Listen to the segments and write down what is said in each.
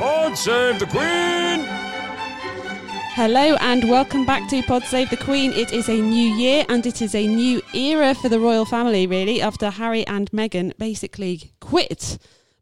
Pod save the Queen! Hello and welcome back to Pod Save the Queen. It is a new year and it is a new era for the royal family, really, after Harry and Meghan basically quit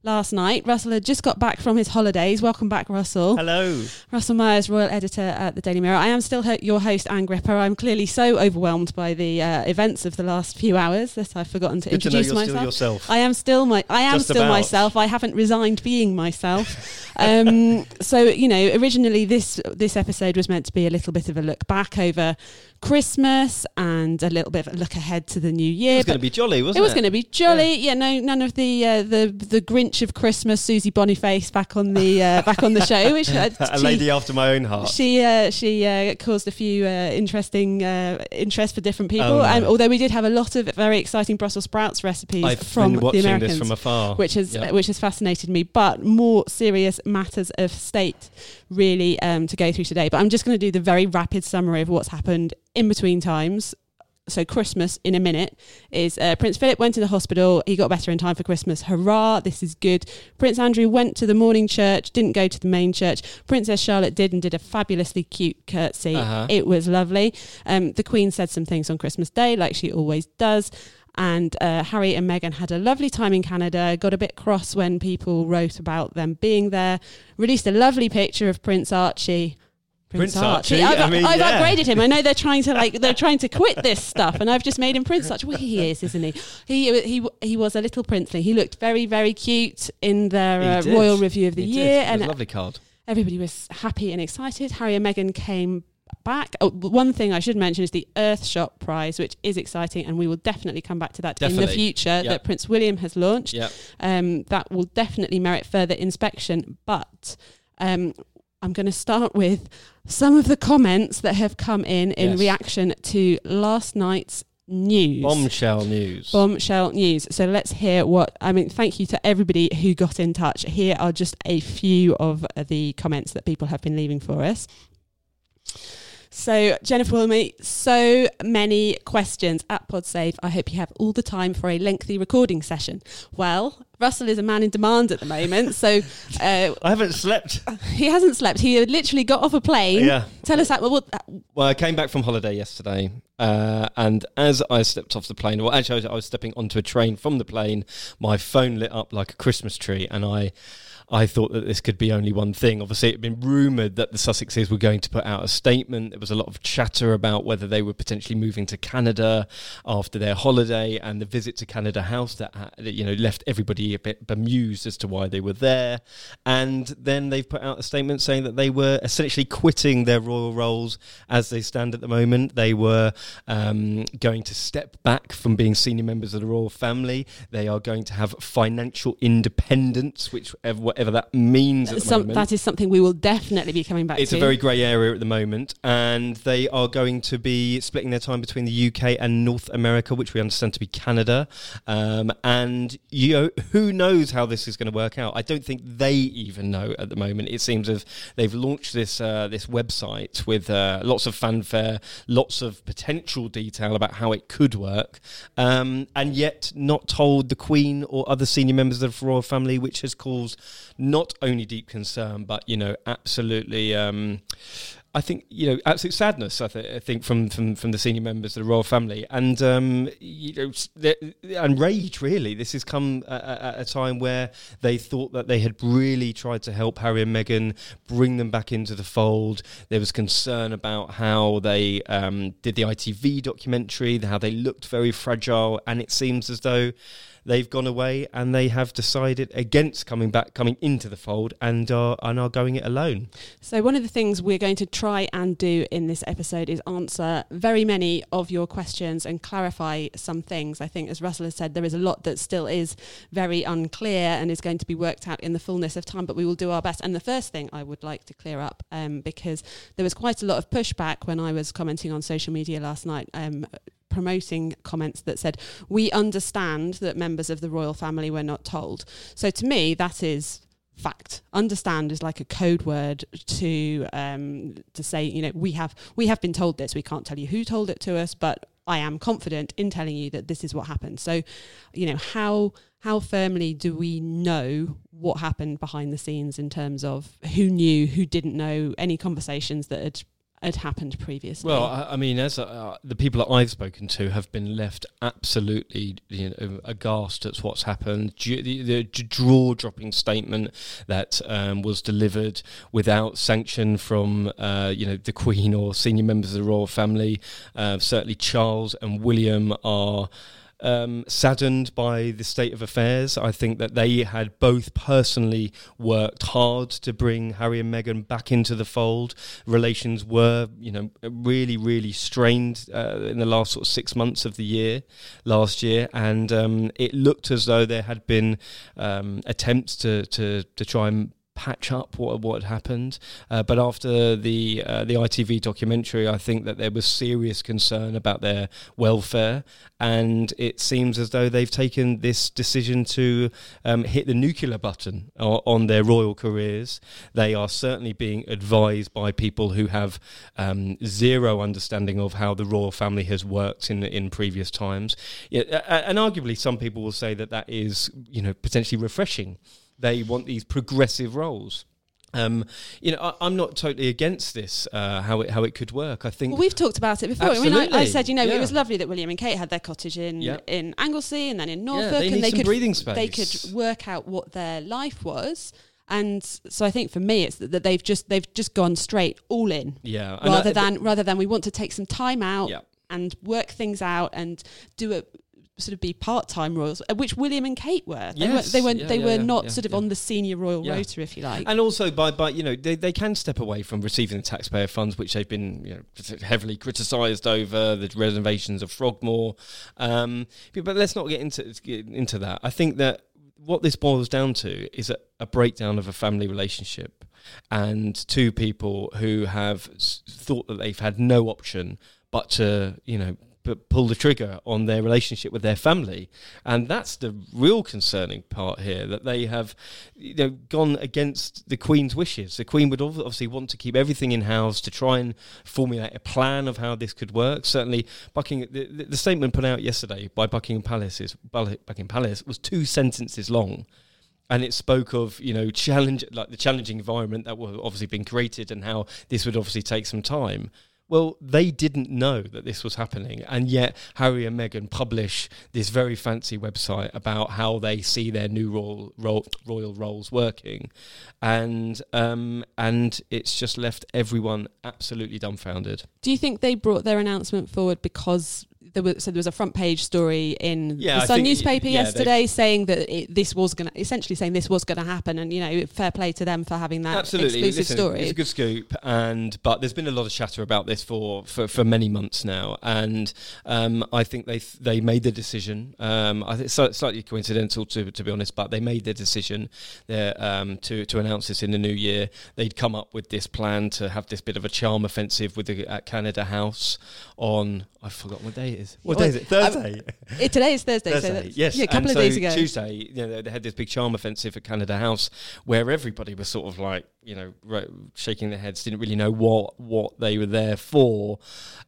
last night. Russell had just got back from his holidays. Welcome back, Russell. Hello. Russell Myers, royal editor at the Daily Mirror. I am still ho- your host, Ann Gripper. I'm clearly so overwhelmed by the uh, events of the last few hours that I've forgotten to Good to introduce you're myself. yourself. I am still my. I am Just still about. myself. I haven't resigned being myself. um, so you know, originally this this episode was meant to be a little bit of a look back over Christmas and a little bit of a look ahead to the new year. It was going to be jolly, wasn't it it? was going to be jolly. Yeah. no, none of the uh, the the Grinch of Christmas, Susie Boniface back on the uh, back on the show, which uh, a she- lady after my own heart. she uh, she uh, caused a few uh, interesting uh, interest for different people. Oh, no. um, although we did have a lot of very exciting Brussels sprouts recipes I've from the Americans, from afar, which has Yep. which has fascinated me. But more serious matters of state really um, to go through today. But I'm just going to do the very rapid summary of what's happened in between times. So Christmas in a minute is uh, Prince Philip went to the hospital. He got better in time for Christmas. Hurrah! This is good. Prince Andrew went to the morning church, didn't go to the main church. Princess Charlotte did and did a fabulously cute curtsy. Uh-huh. It was lovely. Um, the Queen said some things on Christmas Day, like she always does. And uh, Harry and Meghan had a lovely time in Canada. Got a bit cross when people wrote about them being there. Released a lovely picture of Prince Archie. Prince Archie, I've, I mean, I've yeah. upgraded him. I know they're trying to like they're trying to quit this stuff, and I've just made him Prince Archie. Well, he is, isn't he? He he he was a little princely. He looked very very cute in their uh, royal review of the He year, and a lovely card. everybody was happy and excited. Harry and Meghan came back. Oh, one thing I should mention is the Earthshot Prize, which is exciting, and we will definitely come back to that in the future. Yeah. That Prince William has launched. Yeah. Um, that will definitely merit further inspection. But um, I'm going to start with some of the comments that have come in in Yes. reaction to last night's news. Bombshell news. Bombshell news. So let's hear what I mean. Thank you to everybody who got in touch. Here are just a few of the comments that people have been leaving for us. So Jennifer Wilmy, so many questions at PodSave. I hope you have all the time for a lengthy recording session. Well, Russell is a man in demand at the moment, so uh, I haven't slept. he hasn't slept. He literally got off a plane. Yeah. Tell us that. Well, what, Well, I came back from holiday yesterday, uh, and as I stepped off the plane, well, actually, I was, I was stepping onto a train from the plane. My phone lit up like a Christmas tree, and I. I thought that this could be only one thing. Obviously, it had been rumoured that the Sussexes were going to put out a statement. There was a lot of chatter about whether they were potentially moving to Canada after their holiday and the visit to Canada House that, that you know left everybody a bit bemused as to why they were there. And then they've put out a statement saying that they were essentially quitting their royal roles as they stand at the moment. They were um, going to step back from being senior members of the royal family. They are going to have financial independence, which whatever that means at the some, moment. that is something we will definitely be coming back It's to. a very grey area at the moment, and they are going to be splitting their time between the UK and North America, which we understand to be Canada. Um, and you know, who knows how this is going to work out? I don't think they even know at the moment. It seems as they've launched this uh, this website with uh, lots of fanfare, lots of potential detail about how it could work, um, and yet not told the Queen or other senior members of the royal family, which has caused not only deep concern, but you know, absolutely. Um, I think you know absolute sadness. I, th- I think from, from from the senior members of the royal family, and um, you know, and rage. Really, this has come at, at a time where they thought that they had really tried to help Harry and Meghan bring them back into the fold. There was concern about how they um, did the ITV documentary, how they looked very fragile, and it seems as though they've gone away and they have decided against coming back, coming into the fold, and are and are going it alone. So, one of the things we're going to try and do in this episode is answer very many of your questions and clarify some things. I think, as Russell has said, there is a lot that still is very unclear and is going to be worked out in the fullness of time, but we will do our best. And the first thing I would like to clear up, um, because there was quite a lot of pushback when I was commenting on social media last night. Um, promoting comments that said, We understand that members of the royal family were not told. So to me, that is fact. Understand is like a code word to um, to say, you know, we have we have been told this. We can't tell you who told it to us, but I am confident in telling you that this is what happened. So, you know, how how firmly do we know what happened behind the scenes in terms of who knew, who didn't know, any conversations that had had happened previously. Well, I, I mean, as uh, the people that I've spoken to have been left absolutely you know, aghast at what's happened. the, the jaw-dropping statement that um, was delivered without sanction from uh, you know the Queen or senior members of the royal family. Uh, certainly, Charles and William are um, saddened by the state of affairs. I think that they had both personally worked hard to bring Harry and Meghan back into the fold. Relations were, you know, really, really strained uh, in the last sort of six months of the year, last year, and um, it looked as though there had been um, attempts to, to to try and patch up what what had happened. Uh, but after the uh, the ITV documentary, I think that there was serious concern about their welfare, and it seems as though they've taken this decision to um, hit the nuclear button on their royal careers. They are certainly being advised by people who have um, zero understanding of how the royal family has worked in in previous times. Yeah, and arguably, some people will say that that is you know potentially refreshing they want these progressive roles. Um, you know, I, am not totally against this. Uh, how it how it could work. I think well, we've talked about it before. Absolutely. I mean, I, I said, you know, yeah. it was lovely that William and Kate had their cottage in yeah. in Anglesey and then in Norfolk, yeah, they and they could breathing space. they could work out what their life was. And so I think for me, it's that, that they've just they've just gone straight all in. Yeah. Rather than rather than we want to take some time out and work things out and do it sort of be part-time royals, uh, which William and Kate were. They yes. were they, were, yeah, they yeah, were yeah, not sort of on the senior royal rota, if you like. And also by by you know they, they can step away from receiving the taxpayer funds, which they've been you know, heavily criticised over the reservations of Frogmore. Um, but let's not get into get into that. I think that what this boils down to is a, a breakdown of a family relationship and two people who have thought that they've had no option but to you know pull the trigger on their relationship with their family, and that's the real concerning part here. That they have, you know, gone against the Queen's wishes. The Queen would obviously want to keep everything in house to try and formulate a plan of how this could work. Certainly, Buckingham. The, the statement put out yesterday by Buckingham Palace is Buckingham Palace was two sentences long and it spoke of you know challenge like the challenging environment that was obviously been created and how this would obviously take some time well, they didn't know that this was happening, and yet Harry and Meghan publish this very fancy website about how they see their new royal royal, royal roles working, and um, and it's just left everyone absolutely dumbfounded. Do you think they brought their announcement forward because there was so there was a front page story in yeah, the Sun newspaper yeah, yesterday saying that it, this was going to essentially saying this was going to happen, and you know, fair play to them for having that absolutely exclusive Listen, story. It's a good scoop, and but there's been a lot of chatter about this for for, for many months now, and um, I think they they made the decision. Um, I think it's slightly coincidental to to be honest, but they made the decision there um, to to announce this in the new year. They'd come up with this plan to have this bit of a charm offensive with the at Canada House on I've forgotten what day it is. What day is it? Thursday. it, today is Thursday. Thursday. So yes. Yeah, a couple and of so days ago. Tuesday, you know, they had this big charm offensive at Canada House where everybody was sort of like, you know, shaking their heads, didn't really know what what they were there for,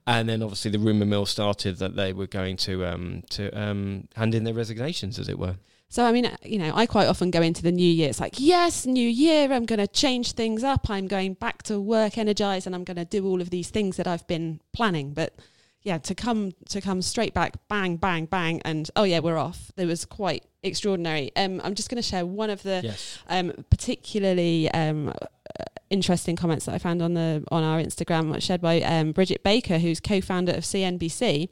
and then obviously the rumor mill started that they were going to um, to um, hand in their resignations, as it were. So, I mean, you know, I quite often go into the new year. It's like, yes, new year, I'm going to change things up. I'm going back to work energized and I'm going to do all of these things that I've been planning. But yeah, to come to come straight back, bang, bang, bang, and oh yeah, we're off. It was quite extraordinary. Um, I'm just going to share one of the yes. um, particularly um, uh, interesting comments that I found on the on our Instagram, shared by um, Bridget Baker, who's co-founder of CNBC.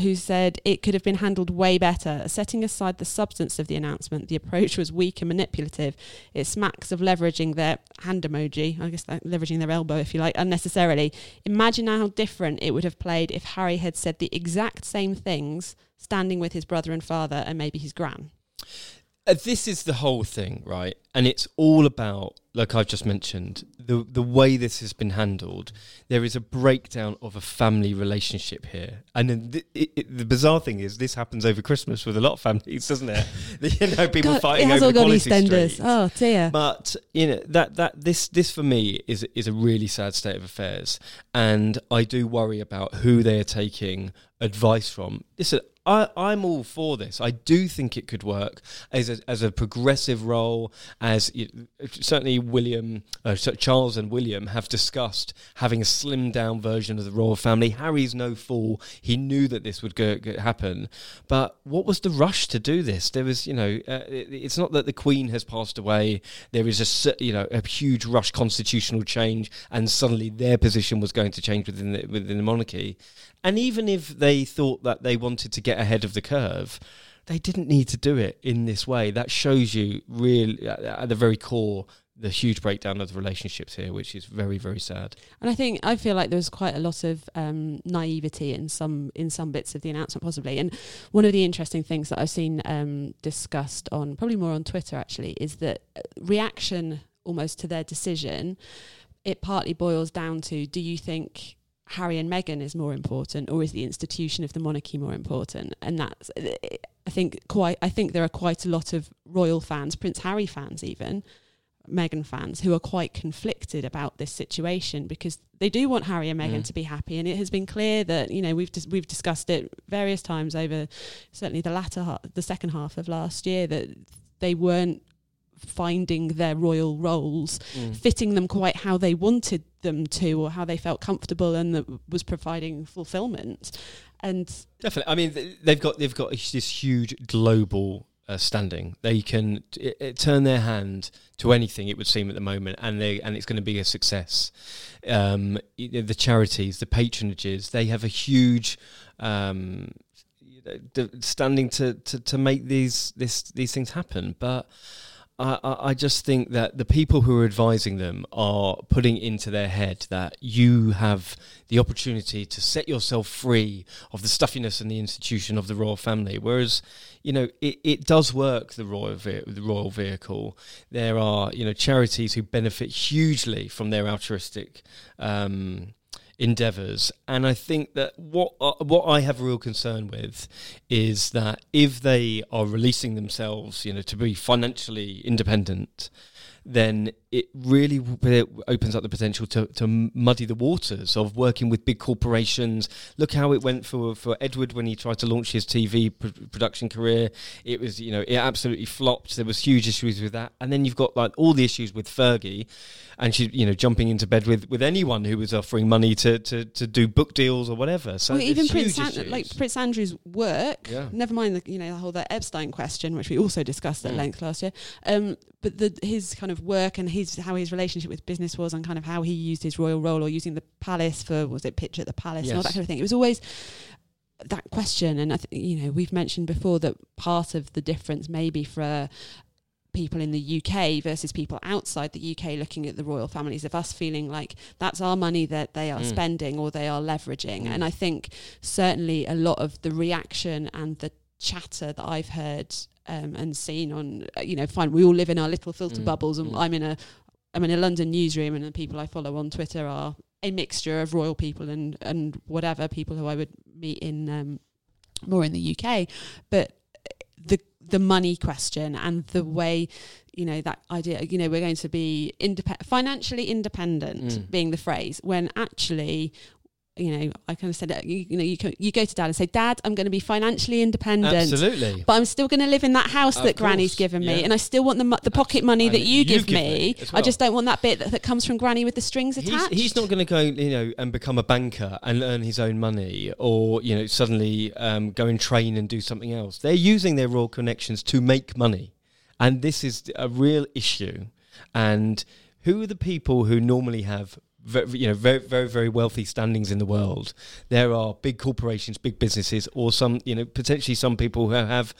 Who said it could have been handled way better. Setting aside the substance of the announcement, the approach was weak and manipulative. It smacks of leveraging their hand emoji, I guess like leveraging their elbow, if you like, unnecessarily. Imagine how different it would have played if Harry had said the exact same things standing with his brother and father and maybe his gran. Uh, this is the whole thing, right? And it's all about, like I've just mentioned, the the way this has been handled. There is a breakdown of a family relationship here, and then the, it, it, the bizarre thing is, this happens over Christmas with a lot of families, doesn't it? you know, people God, fighting it has over all Quality EastEnders. Oh dear. But you know that that this this for me is is a really sad state of affairs, and I do worry about who they are taking advice from. Listen, I, I'm all for this. I do think it could work as a, as a progressive role. As you, certainly William, uh, Charles, and William have discussed having a slimmed down version of the royal family. Harry's no fool; he knew that this would go, go happen. But what was the rush to do this? There was, you know, uh, it, it's not that the Queen has passed away. There is a you know a huge rush constitutional change, and suddenly their position was going to change within the, within the monarchy. And even if they thought that they wanted to get ahead of the curve, they didn't need to do it in this way. That shows you really at at the very core the huge breakdown of the relationships here, which is very very sad. And I think I feel like there was quite a lot of um, naivety in some in some bits of the announcement, possibly. And one of the interesting things that I've seen um, discussed on probably more on Twitter actually is that uh, reaction almost to their decision. It partly boils down to: Do you think Harry and Meghan is more important, or is the institution of the monarchy more important? And that's, I think, quite. I think there are quite a lot of royal fans, Prince Harry fans, even Meghan fans, who are quite conflicted about this situation because they do want Harry and Meghan Mm. to be happy, and it has been clear that you know we've dis- we've discussed it various times over certainly the latter half, the second half of last year that they weren't finding their royal roles fitting them quite how they wanted them to or how they felt comfortable and that was providing fulfillment and Definitely. I mean, th- they've got they've got this huge global uh, standing. They can t- it, turn their hand to anything. It would seem at the moment, and they and it's going to be a success. Um, the charities, the patronages, they have a huge. Um, standing to, to, to make these this these things happen, but I, I just think that the people who are advising them are putting into their head that you have the opportunity to set yourself free of the stuffiness and the institution of the royal family. Whereas, you know, it, it does work. The royal ve- the royal vehicle. There are you know charities who benefit hugely from their altruistic. Um, endeavors. And i think that what uh, what i have a real concern with is that if they are releasing themselves you know to be financially independent then it really opens up the potential to, to muddy the waters of working with big corporations. Look how it went for, for Edward when he tried to launch his TV pr- production career. It was, you know, it absolutely flopped. There was huge issues with that. And then you've got like all the issues with Fergie and she, you know, jumping into bed with, with anyone who was offering money to, to, to do book deals or whatever. So well, even Prince An- like Prince Andrew's work. Yeah. Never mind the you know the whole that Epstein question, which we also discussed at Mm. length last year. Um, but the his kind of work and his how his relationship with business was, and kind of how he used his royal role or using the palace for was it pitch at the palace and all that Yes. kind of thing. It was always that question, and I th- you know we've mentioned before that part of the difference maybe for people in the UK versus people outside the UK looking at the royal families of us feeling like that's our money that they are Mm. spending or they are leveraging Mm. and I think certainly a lot of the reaction and the chatter that I've heard um, and seen on uh, you know fine we all live in our little filter Mm. bubbles and Mm. I'm in a I'm in a London newsroom and the people I follow on Twitter are a mixture of royal people and and whatever people who I would meet in um, more in the UK but the the money question and the way you know that idea you know we're going to be independent financially independent Mm. being the phrase when actually you know I kind of said you, you know you co- you go to dad and say dad I'm going to be financially independent Absolutely. but I'm still going to live in that house Of that Granny's given me, yeah. and I still want the the pocket money that you, you give, give me. as I just don't want that bit that, that comes from Granny with the strings attached. he's not going to go, you know, and become a banker and earn his own money, or you know, suddenly um, go and train and do something else. They're using their royal connections to make money, and this is a real issue. And who are the people who normally have ve- you know very very very wealthy standings in the world. There are big corporations, big businesses, or some you know potentially some people who have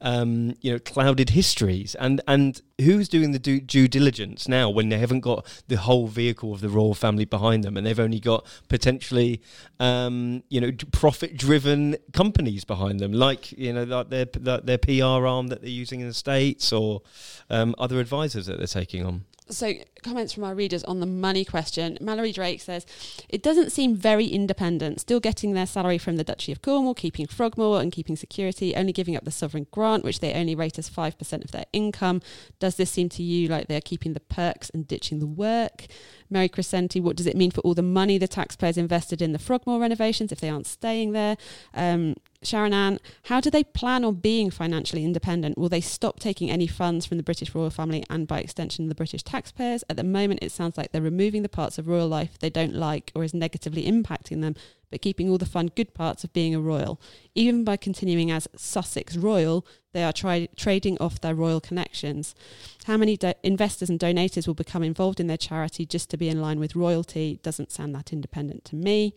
um, you know clouded histories. And and who's doing the due, due diligence now when they haven't got the whole vehicle of the royal family behind them, and they've only got potentially um, you know profit driven companies behind them, like you know like their their PR arm that they're using in the states or um, other advisors that they're taking on so comments from our readers on the money question. Mallory Drake says, "It doesn't seem very independent. Still getting their salary from the Duchy of Cornwall, keeping Frogmore and keeping security, only giving up the sovereign grant, which they only rate as five percent of their income. Does this seem to you like they're keeping the perks and ditching the work?" Mary Crescenti, what does it mean for all the money the taxpayers invested in the Frogmore renovations if they aren't staying there? Um, Sharon Ann, how do they plan on being financially independent? Will they stop taking any funds from the British royal family and by extension the British taxpayers? At the moment, it sounds like they're removing the parts of royal life they don't like or is negatively impacting them, but keeping all the fun, good parts of being a royal. Even by continuing as Sussex Royal, they are tri- trading off their royal connections. How many do- investors and donators will become involved in their charity just to be in line with royalty? Doesn't sound that independent to me.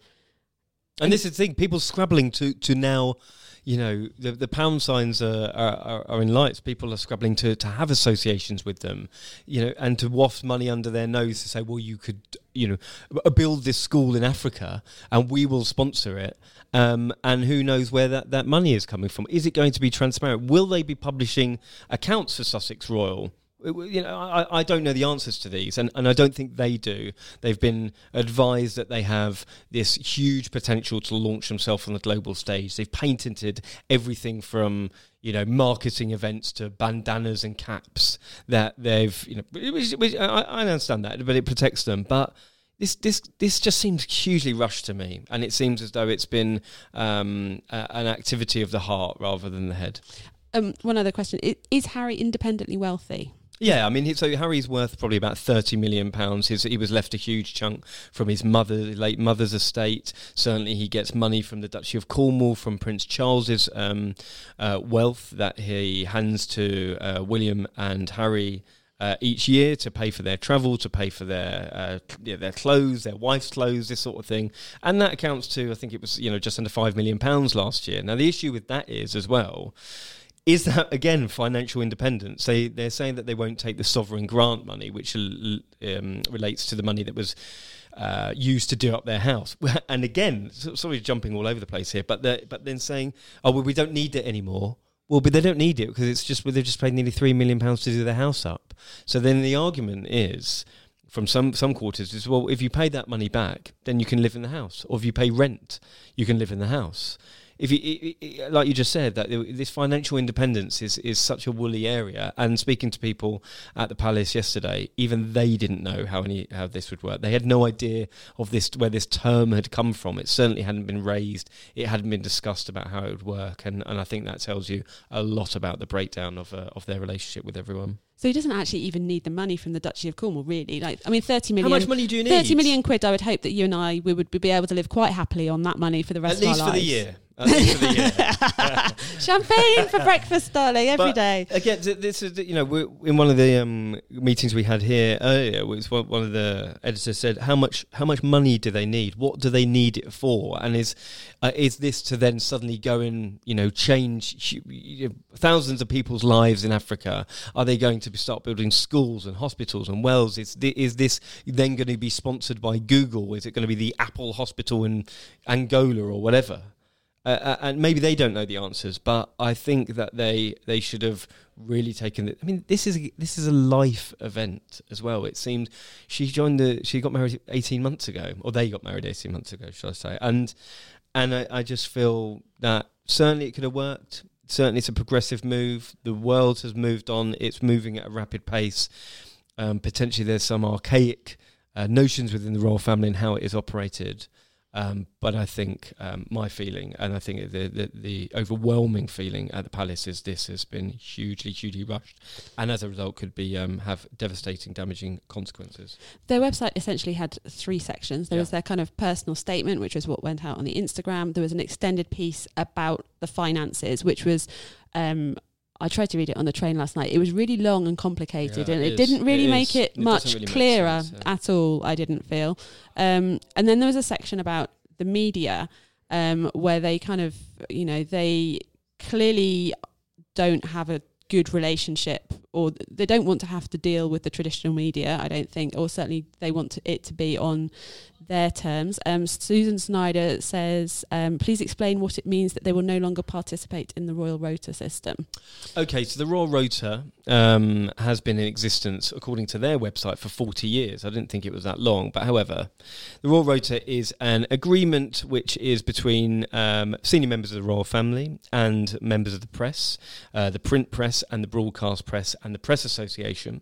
And this is the thing: people scrabbling to to now, you know, the the pound signs are are, are in lights. People are scrabbling to to have associations with them, you know, and to waft money under their nose to say, well, you could, you know, build this school in Africa, and we will sponsor it. Um, and who knows where that, that money is coming from? Is it going to be transparent? Will they be publishing accounts for Sussex Royal? You know, I, I don't know the answers to these, and, and I don't think they do. They've been advised that they have this huge potential to launch themselves on the global stage. They've patented everything from you know marketing events to bandanas and caps that they've you know. Which, which, I, I understand that, but it protects them. But this this this just seems hugely rushed to me, and it seems as though it's been um, a, an activity of the heart rather than the head. Um, one other question: Is Harry independently wealthy? Yeah, I mean, so Harry's worth probably about thirty million pounds. he was left a huge chunk from his mother, late mother's estate. Certainly, he gets money from the Duchy of Cornwall, from Prince Charles's um, uh, wealth that he hands to uh, William and Harry. Uh, each year to pay for their travel, to pay for their uh, yeah, their clothes, their wife's clothes, this sort of thing, and that accounts to I think it was you know just under five million pounds last year. Now the issue with that is as well is that again financial independence? They they're saying that they won't take the sovereign grant money, which um, relates to the money that was uh, used to do up their house. And again, sorry, jumping all over the place here, but but then saying, oh well, we don't need it anymore. Well, but they don't need it because it's just well, they've just paid nearly three million pounds to do their house up. So then the argument is from some some quarters is well, if you pay that money back, then you can live in the house, or if you pay rent, you can live in the house if you it, it, like you just said that this financial independence is is such a woolly area and speaking to people at the palace yesterday even they didn't know how any how this would work they had no idea of this where this term had come from it certainly hadn't been raised it hadn't been discussed about how it would work and and I think that tells you a lot about the breakdown of uh, of their relationship with everyone so he doesn't actually even need the money from the Duchy of Cornwall, really. Like, I mean, thirty million. How much money do you need? Thirty million quid. I would hope that you and I we would be able to live quite happily on that money for the rest At of our lives. At least for the year. Champagne for breakfast, darling, every but day. Again, this is you know in one of the um, meetings we had here earlier, was one of the editors said how much how much money do they need? What do they need it for? And is uh, is this to then suddenly go and you know change thousands of people's lives in Africa? Are they going to start building schools and hospitals and wells? Is is this then going to be sponsored by Google? Is it going to be the Apple Hospital in Angola or whatever? Uh, uh, and maybe they don't know the answers, but I think that they they should have really taken it. I mean, this is this is a life event as well. It seemed she joined the she got married eighteen months ago, or they got married eighteen months ago, should I say? And and I, I just feel that certainly it could have worked. Certainly, it's a progressive move. The world has moved on. It's moving at a rapid pace. Um, potentially, there's some archaic uh, notions within the royal family and how it is operated. Um, but I think um, my feeling, and I think the, the, the overwhelming feeling at the palace is this has been hugely, hugely rushed, and as a result, could be um, have devastating, damaging consequences. Their website essentially had three sections. There yeah. was their kind of personal statement, which was what went out on the Instagram. There was an extended piece about the finances, which was um, I tried to read it on the train last night. It was really long and complicated, Yeah, and it it, didn't really It make it It much really clearer sense, yeah. at all. I didn't feel. Um, and then there was a section about the media um, where they kind of, you know, they clearly don't have a good relationship or they don't want to have to deal with the traditional media i don't think or certainly they want to, it to be on their terms um, susan snyder says um, please explain what it means that they will no longer participate in the royal rota system Okay, so the Royal Rota um, has been in existence, according to their website, for 40 years. I didn't think it was that long, but however, the Royal Rota is an agreement which is between um, senior members of the royal family and members of the press, uh, the print press and the broadcast press and the Press Association.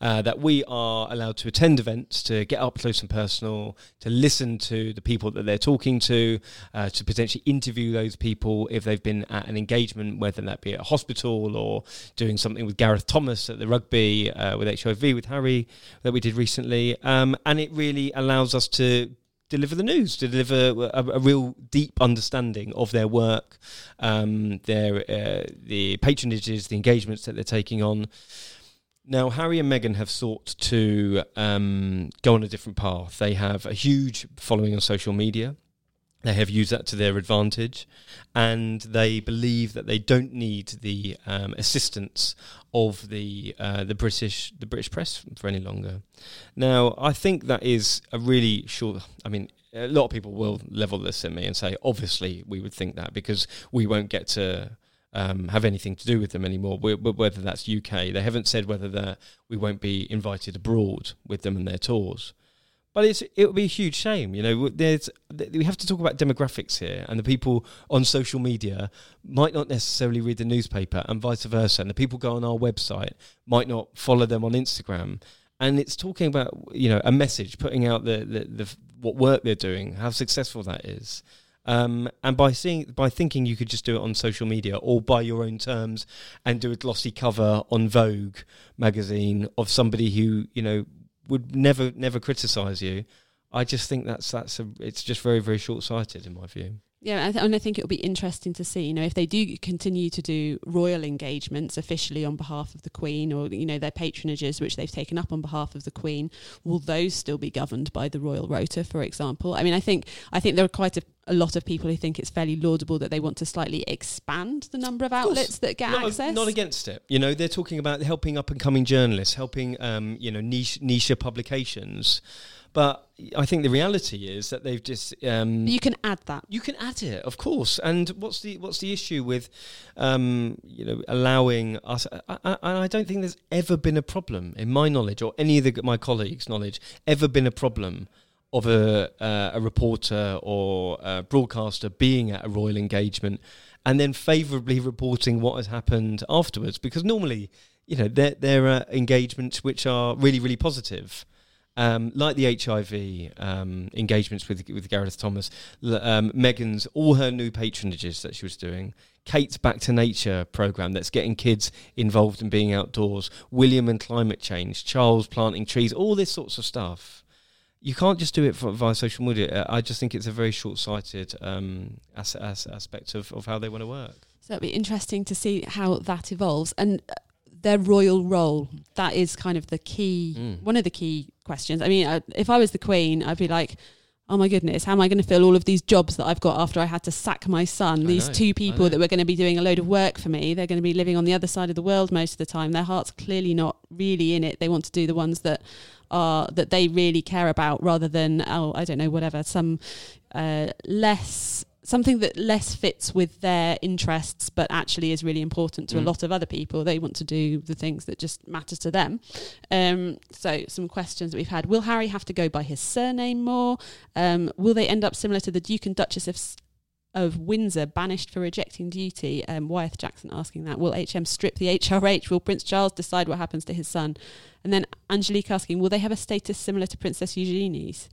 Uh, that we are allowed to attend events, to get up close and personal, to listen to the people that they're talking to, uh, to potentially interview those people if they've been at an engagement, whether that be at a hospital or doing something with Gareth Thomas at the rugby, uh, with HIV, with Harry, that we did recently. Um, and it really allows us to deliver the news, to deliver a, a real deep understanding of their work, um, their uh, the patronages, the engagements that they're taking on. Now, Harry and Meghan have sought to um, go on a different path. They have a huge following on social media. They have used that to their advantage, and they believe that they don't need the um, assistance of the uh, the British the British press for any longer. Now, I think that is a really short. I mean, a lot of people will level this at me and say, obviously, we would think that because we won't get to um, have anything to do with them anymore. whether that's UK, they haven't said whether we won't be invited abroad with them and their tours. But it's it would be a huge shame, you know. There's we have to talk about demographics here, and the people on social media might not necessarily read the newspaper, and vice versa. And the people go on our website might not follow them on Instagram. And it's talking about you know a message, putting out the the, the what work they're doing, how successful that is. Um, and by seeing, by thinking you could just do it on social media or by your own terms and do a glossy cover on Vogue magazine of somebody who you know would never, never criticise you. I just think that's that's a, it's just very, very short sighted in my view. Yeah, I th- and I think it'll be interesting to see, you know, if they do continue to do royal engagements officially on behalf of the Queen or, you know, their patronages, which they've taken up on behalf of the Queen, will those still be governed by the royal rota, for example? I mean, I think I think there are quite a, a lot of people who think it's fairly laudable that they want to slightly expand the number of outlets that get not, access. not against it. You know, they're talking about helping up and coming journalists, helping um, you know niche niche publications. But I think the reality is that they've just um, you can add that. You can add it, of course. And what's the what's the issue with, um, you know, allowing us? I, I, I don't think there's ever been a problem, in my knowledge or any of the, my colleagues' knowledge, ever been a problem of a uh, a reporter or a broadcaster being at a royal engagement and then favourably reporting what has happened afterwards. Because normally, you know, there there are engagements which are really really positive um, like the HIV um, engagements with with Gareth Thomas, um, Meghan's all her new patronages that she was doing, Kate's Back to Nature program that's getting kids involved in being outdoors, William and climate change, Charles planting trees, all this sorts of stuff. You can't just do it for, via social media. I just think it's a very short-sighted um, as, as aspect of, of how they want to work. So it'll be interesting to see how that evolves. And uh, their royal role, that is kind of the key, Mm. one of the key questions. I mean, uh, if I was the Queen, I'd be like, oh my goodness, how am I going to fill all of these jobs that I've got after I had to sack my son? I these know, two people that were going to be doing a load of work for me, they're going to be living on the other side of the world most of the time. Their heart's clearly not really in it. They want to do the ones that are that they really care about rather than oh I don't know whatever some uh, less something that less fits with their interests but actually is really important to a Mm. lot of other people they want to do the things that just matter to them um, so some questions that we've had will harry have to go by his surname more um, will they end up similar to the duke and duchess of of Windsor banished for rejecting duty. Um, Wyeth Jackson asking that. Will HM strip the HRH? Will Prince Charles decide what happens to his son? And then Angelique asking, will they have a status similar to Princess Eugenie's?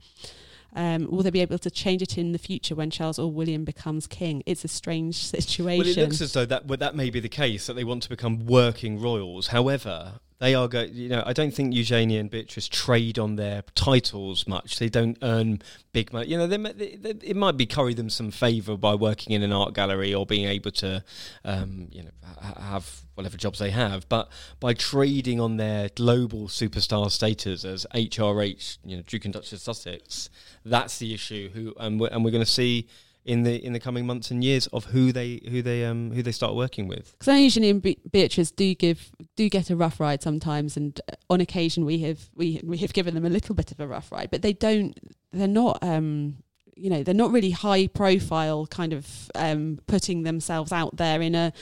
Um, will they be able to change it in the future when Charles or William becomes king? It's a strange situation. Well, it looks as though that well, that may be the case that they want to become working royals. However, They are going. You know, I don't think Eugenia and Beatrice trade on their titles much. They don't earn big money. You know, they, they, they, it might be curry them some favour by working in an art gallery or being able to, um, you know, ha- have whatever jobs they have. But by trading on their global superstar status as HRH, you know, Duke and Duchess of Sussex, that's the issue. Who and we're, and we're going to see in the in the coming months and years of who they who they um who they start working with. Because I know Eugenie and Be- Beatrice do give do get a rough ride sometimes, and uh, on occasion we have we we have given them a little bit of a rough ride, but they don't. They're not. Um, you know they're not really high profile kind of um, putting themselves out there in a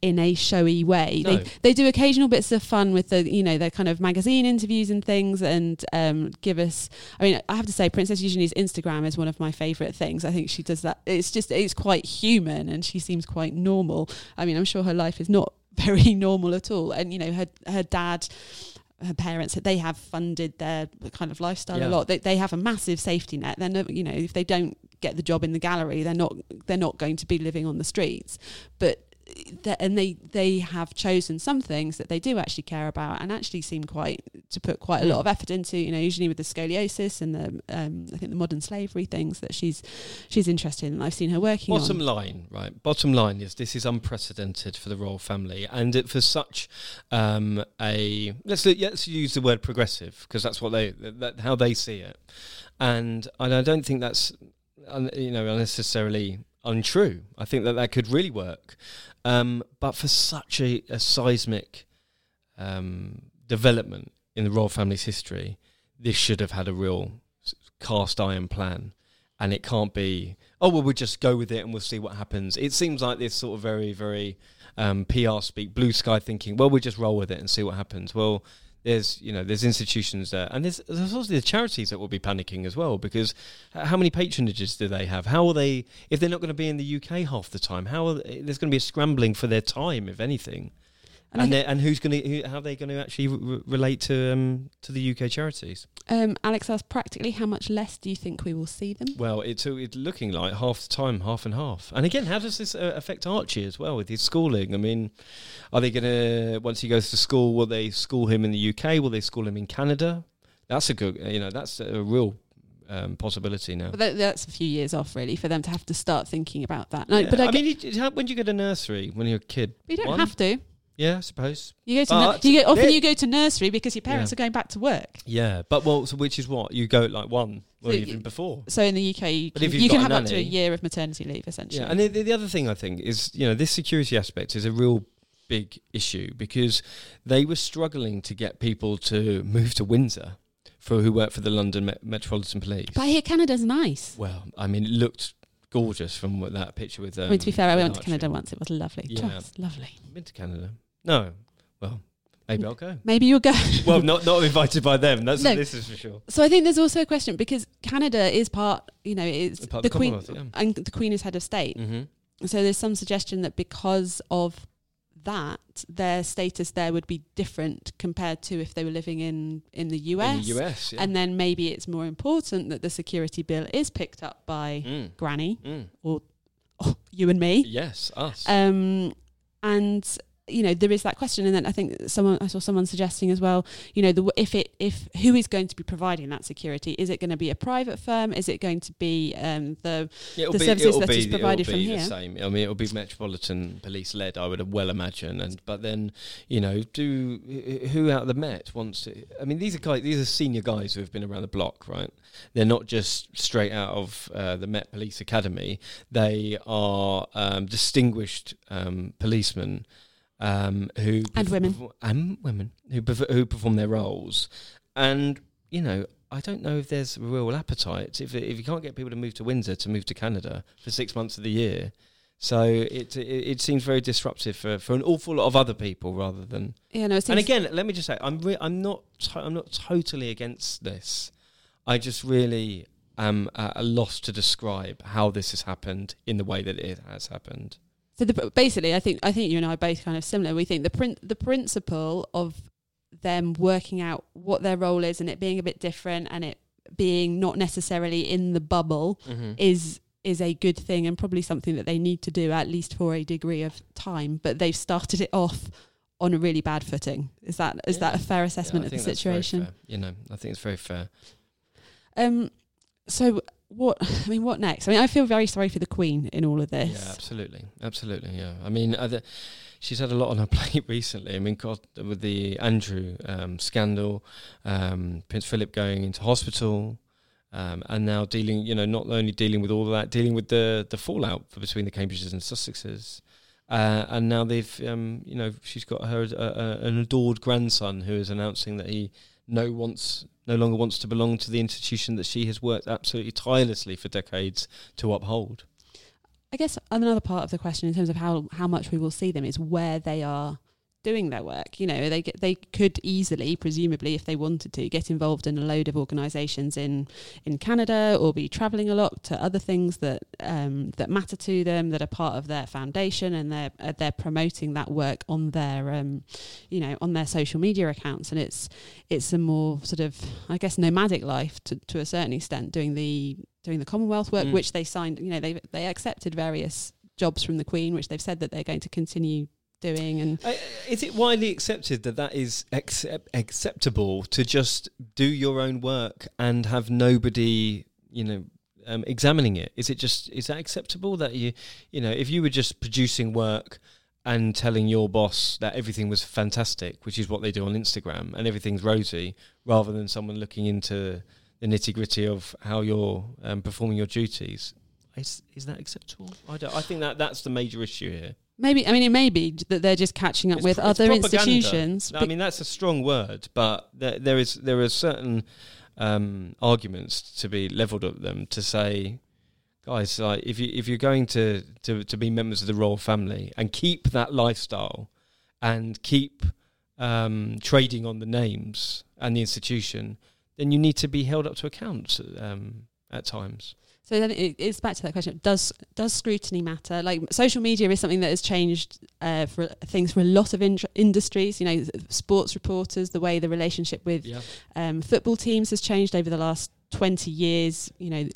in a showy way. No. they they do occasional bits of fun with the you know their kind of magazine interviews and things and um, give us i mean i have to say princess eugenie's instagram is one of my favorite things. I think she does that. It's just it's quite human and she seems quite normal. I mean i'm sure her life is not very normal at all. And you know her her dad her parents that they have funded their kind of lifestyle Yeah. a lot. They, they have a massive safety net. They're no, you know if they don't get the job in the gallery they're not they're not going to be living on the streets. But and they they have chosen some things that they do actually care about and actually seem quite to put quite a lot of effort into you know usually with the scoliosis and the um, I think the modern slavery things that she's she's interested in I've seen her working Bottom on line, right? Bottom line is this is unprecedented for the royal family, and it, for such um, a let's let's use the word progressive because that's what they that, how they see it, and and I don't think that's you know unnecessarily untrue. I think that that could really work, um, but for such a, a seismic um, development in the royal family's history, this should have had a real cast iron plan, and it can't be. Oh well, we'll just go with it and we'll see what happens. It seems like this sort of very, very um, PR speak, blue sky thinking. Well, we'll just roll with it and see what happens. Well, there's you know there's institutions there, and there's there's also the charities that will be panicking as well because how many patronages do they have? How are they if they're not going to be in the UK half the time? How are they, there's going to be a scrambling for their time if anything. And And, and who's going to who, how are they going to actually re- relate to um, to the UK charities? um, Alex asked practically how much less do you think we will see them Well, it's, it's looking like half the time, half and half. And again, how does this uh, affect Archie as well with his schooling? I mean, are they going to once he goes to school? Will they school him in the UK? Will they school him in Canada? That's a good, you know, that's a real um, possibility now. but that, that's a few years off really for them to have to start thinking about that no, Yeah, but I, I mean, when do you go to nursery when you're a kid? you don't One? have to Yeah, I suppose. You go to But you go, often you go to nursery because your parents Yeah. are going back to work. Yeah, but well, so which is what you go like one or So even before. So in the UK, you But can, if you've you can got have a up to a nanny- year of maternity leave essentially. Yeah, and the, the the other thing I think is you know this security aspect is a real big issue because they were struggling to get people to move to Windsor for who work for the London Met- Metropolitan Police. but I hear Canada's nice. Well, I mean, it looked gorgeous from what that picture with. Um, I mean, to be fair, I with went to Archie. Canada once. It was lovely, Yeah. just lovely. Been to Canada? No. Well, maybe I'll go. Maybe you'll go. well, not not invited by them. That's No. this is for sure. so I think there's also a question because Canada is part, you know, it's Part the Queen Commonwealth, and the Queen is head of state. Mm-hmm. So there's some suggestion that because of that, their status there would be different compared to if they were living in in the US. In the US, yeah. And then maybe it's more important that the security bill is picked up by Mm. Granny Mm. or oh, you and me. Yes, us. Um, and you know there is that question, and then I think someone I saw someone suggesting as well. You know, the, if it if who is going to be providing that security? Is it going to be a private firm? Is it going to be um, the It'll the be, services that be, is provided from here? The same. I mean, it'll be Metropolitan Police led. I would well imagine. And but then you know, do who out of the Met wants to? I mean, these are guys. These are senior guys who have been around the block, right? They're not just straight out of uh, the Met Police Academy. They are um, distinguished um, policemen. Um, who And women. and women who perf- who perform their roles, and you know I don't know if there's a real appetite if if you can't get people to move to Windsor to move to Canada for six months of the year. So it it, it seems very disruptive for, for an awful lot of other people rather than. know, it And again, let me just say, I'm re- I'm not to- I'm not totally against this. I just really am at a loss to describe how this has happened in the way that it has happened. So the, basically, I think I think you and I are both kind of similar. We think the prin- the principle of them working out what their role is and it being a bit different and it being not necessarily in the bubble is is a good thing and probably something that they need to do at least for a degree of time. But they've started it off on a really bad footing. Is that is Yeah. that a fair assessment I of the think that's very situation? You know, I think it's very fair. Um, so what? I mean, what next? I mean, I feel very sorry for the Queen in all of this. Yeah, absolutely, absolutely. Yeah, I mean, the, she's had a lot on her plate recently. I mean, God, with the Andrew um, scandal, um, Prince Philip going into hospital, um, and now dealing, you know, not only dealing with all of that, dealing with the the fallout for, between the Cambridges and Sussexes. Uh, and now they've, um, you know, she's got her uh, uh, an adored grandson who is announcing that he no wants no longer wants to belong to the institution that she has worked absolutely tirelessly for decades to uphold. I guess another part of the question in terms of how how much we will see them is where they are doing their work. You know, they get, they could easily, presumably, if they wanted to, get involved in a load of organisations in in Canada or be travelling a lot to other things that um, that matter to them, that are part of their foundation, and they're uh, they're promoting that work on their um, you know on their social media accounts, and it's it's a more sort of I guess nomadic life to to a certain extent, doing the doing the Commonwealth work, Mm. which they signed. You know, they they accepted various jobs from the Queen, which they've said that they're going to continue doing, and Uh, Is it widely accepted that that is accept- acceptable to just do your own work and have nobody, you know, um, examining it? Is it just is that acceptable that you, you know, if you were just producing work and telling your boss that everything was fantastic, which is what they do on Instagram, and everything's rosy, rather than someone looking into the nitty gritty of how you're um, performing your duties? Is, is that acceptable? I, don't, I think that that's the major issue here. Maybe I mean it may be that they're just catching up It's with pro- other institutions. I mean, that's a strong word, but there, there is there are certain um, arguments to be levelled at them to say, guys, like if you if you're going to, to to be members of the royal family and keep that lifestyle and keep um, trading on the names and the institution, then you need to be held up to account um, at times. So then it, it's back to that question: Does does scrutiny matter? Like social media is something that has changed uh, for things for a lot of in- industries. You know, sports reporters, the way the relationship with Yeah. um, football teams has changed over the last twenty years. You know,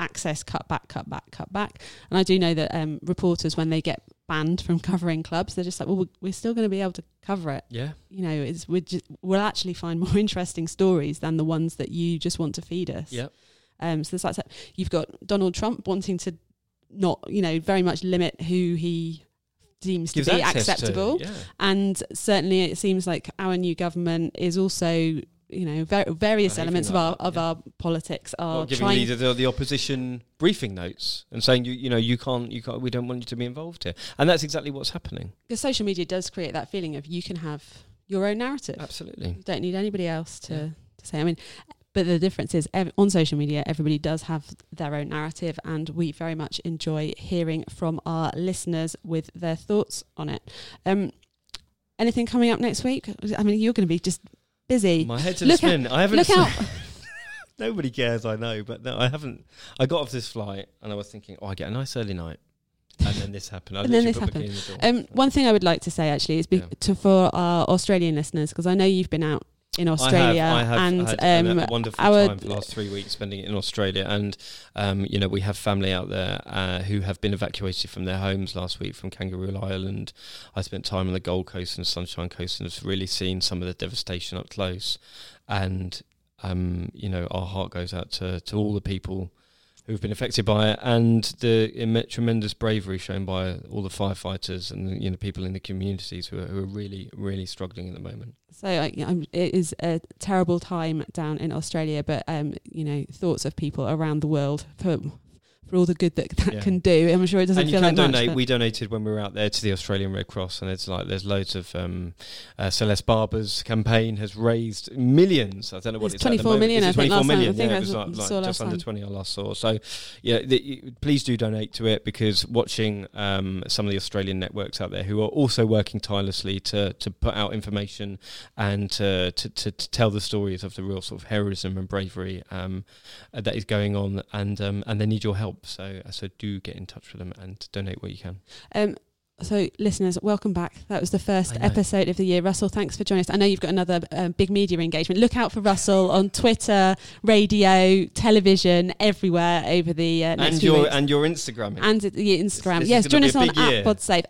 access cut back, cut back, cut back. And I do know that um, reporters, when they get banned from covering clubs, they're just like, well, we- we're still going to be able to cover it. Yeah. You know, it's we just, we'll actually find more interesting stories than the ones that you just want to feed us. Yeah. Um, so there's like you've got Donald Trump wanting to not, you know, very much limit who he deems to be access to- acceptable, yeah. and certainly it seems like our new government is also, you know, ver- various elements of our that, of yeah. our politics are Well, giving trying. the, the, the opposition briefing notes and saying you you know you can't you can't we don't want you to be involved here and that's exactly what's happening because social media does create that feeling of you can have your own narrative. absolutely You don't need anybody else to, Yeah. to say. I mean, but the difference is ev- on social media, everybody does have their own narrative, and we very much enjoy hearing from our listeners with their thoughts on it. Um, anything coming up next week? I mean, you're going to be just busy. my head's in a spin I haven't Look out! nobody cares I know but no I haven't I got off this flight and I was thinking oh I get a nice early night and then this happened I And then this put my key in the. Um, one thing I would like to say actually is be- Yeah. to for our Australian listeners because I know you've been out in Australia I have, I have and had um, a wonderful our time for the last three weeks spending it in Australia, and um, you know we have family out there uh, who have been evacuated from their homes last week from Kangaroo Island. I spent time on the Gold Coast and Sunshine Coast, and have really seen some of the devastation up close. And um, you know our heart goes out to to all the people who've been affected by it, and the tremendous bravery shown by all the firefighters and you know people in the communities who are, who are really really struggling at the moment. So I, it is a terrible time down in Australia, but um, you know, thoughts of people around the world for for all the good that that Yeah. can do. I'm sure it doesn't and you feel can like donate. much. we donated when we were out there to the Australian Red Cross, and it's like there's loads of um, uh, Celeste Barber's campaign has raised millions. I don't know what It's it's, at 24 moment. million, Is I it think, 24 last time. I million? think yeah, it was like, like just under time. 20 I last saw. So yeah, the, please do donate to it because watching um, some of the Australian networks out there who are also working tirelessly to to put out information and to to, to, to tell the stories of the real sort of heroism and bravery um, that is going on, and um, and they need your help. So so do get in touch with them and donate what you can. Um, so, listeners, welcome back. That was the first episode of the year. Russell, thanks for joining us. I know you've got another um, big media engagement. Look out for Russell on Twitter, radio, television, everywhere over the uh, next and few your weeks. and your Instagram. and the Instagram. Yes, join us on at PodSafe.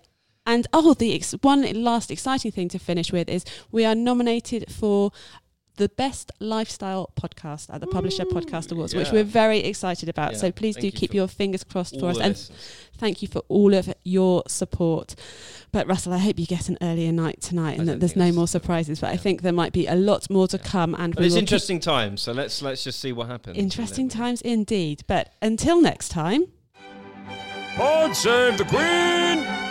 And oh, the ex- one last exciting thing to finish with is we are nominated for the best lifestyle podcast at the Publisher Podcast Awards, which we're very excited about. Yeah, so please thank do you keep your fingers crossed for us. the And thank you for all of your support. But Russell, I hope you get an earlier night tonight and I that there's no more surprises. But I think there might be a lot more to come. And But we it's will keep- interesting times, so let's let's just see what happens. interesting And times indeed. But until next time. God save the Queen!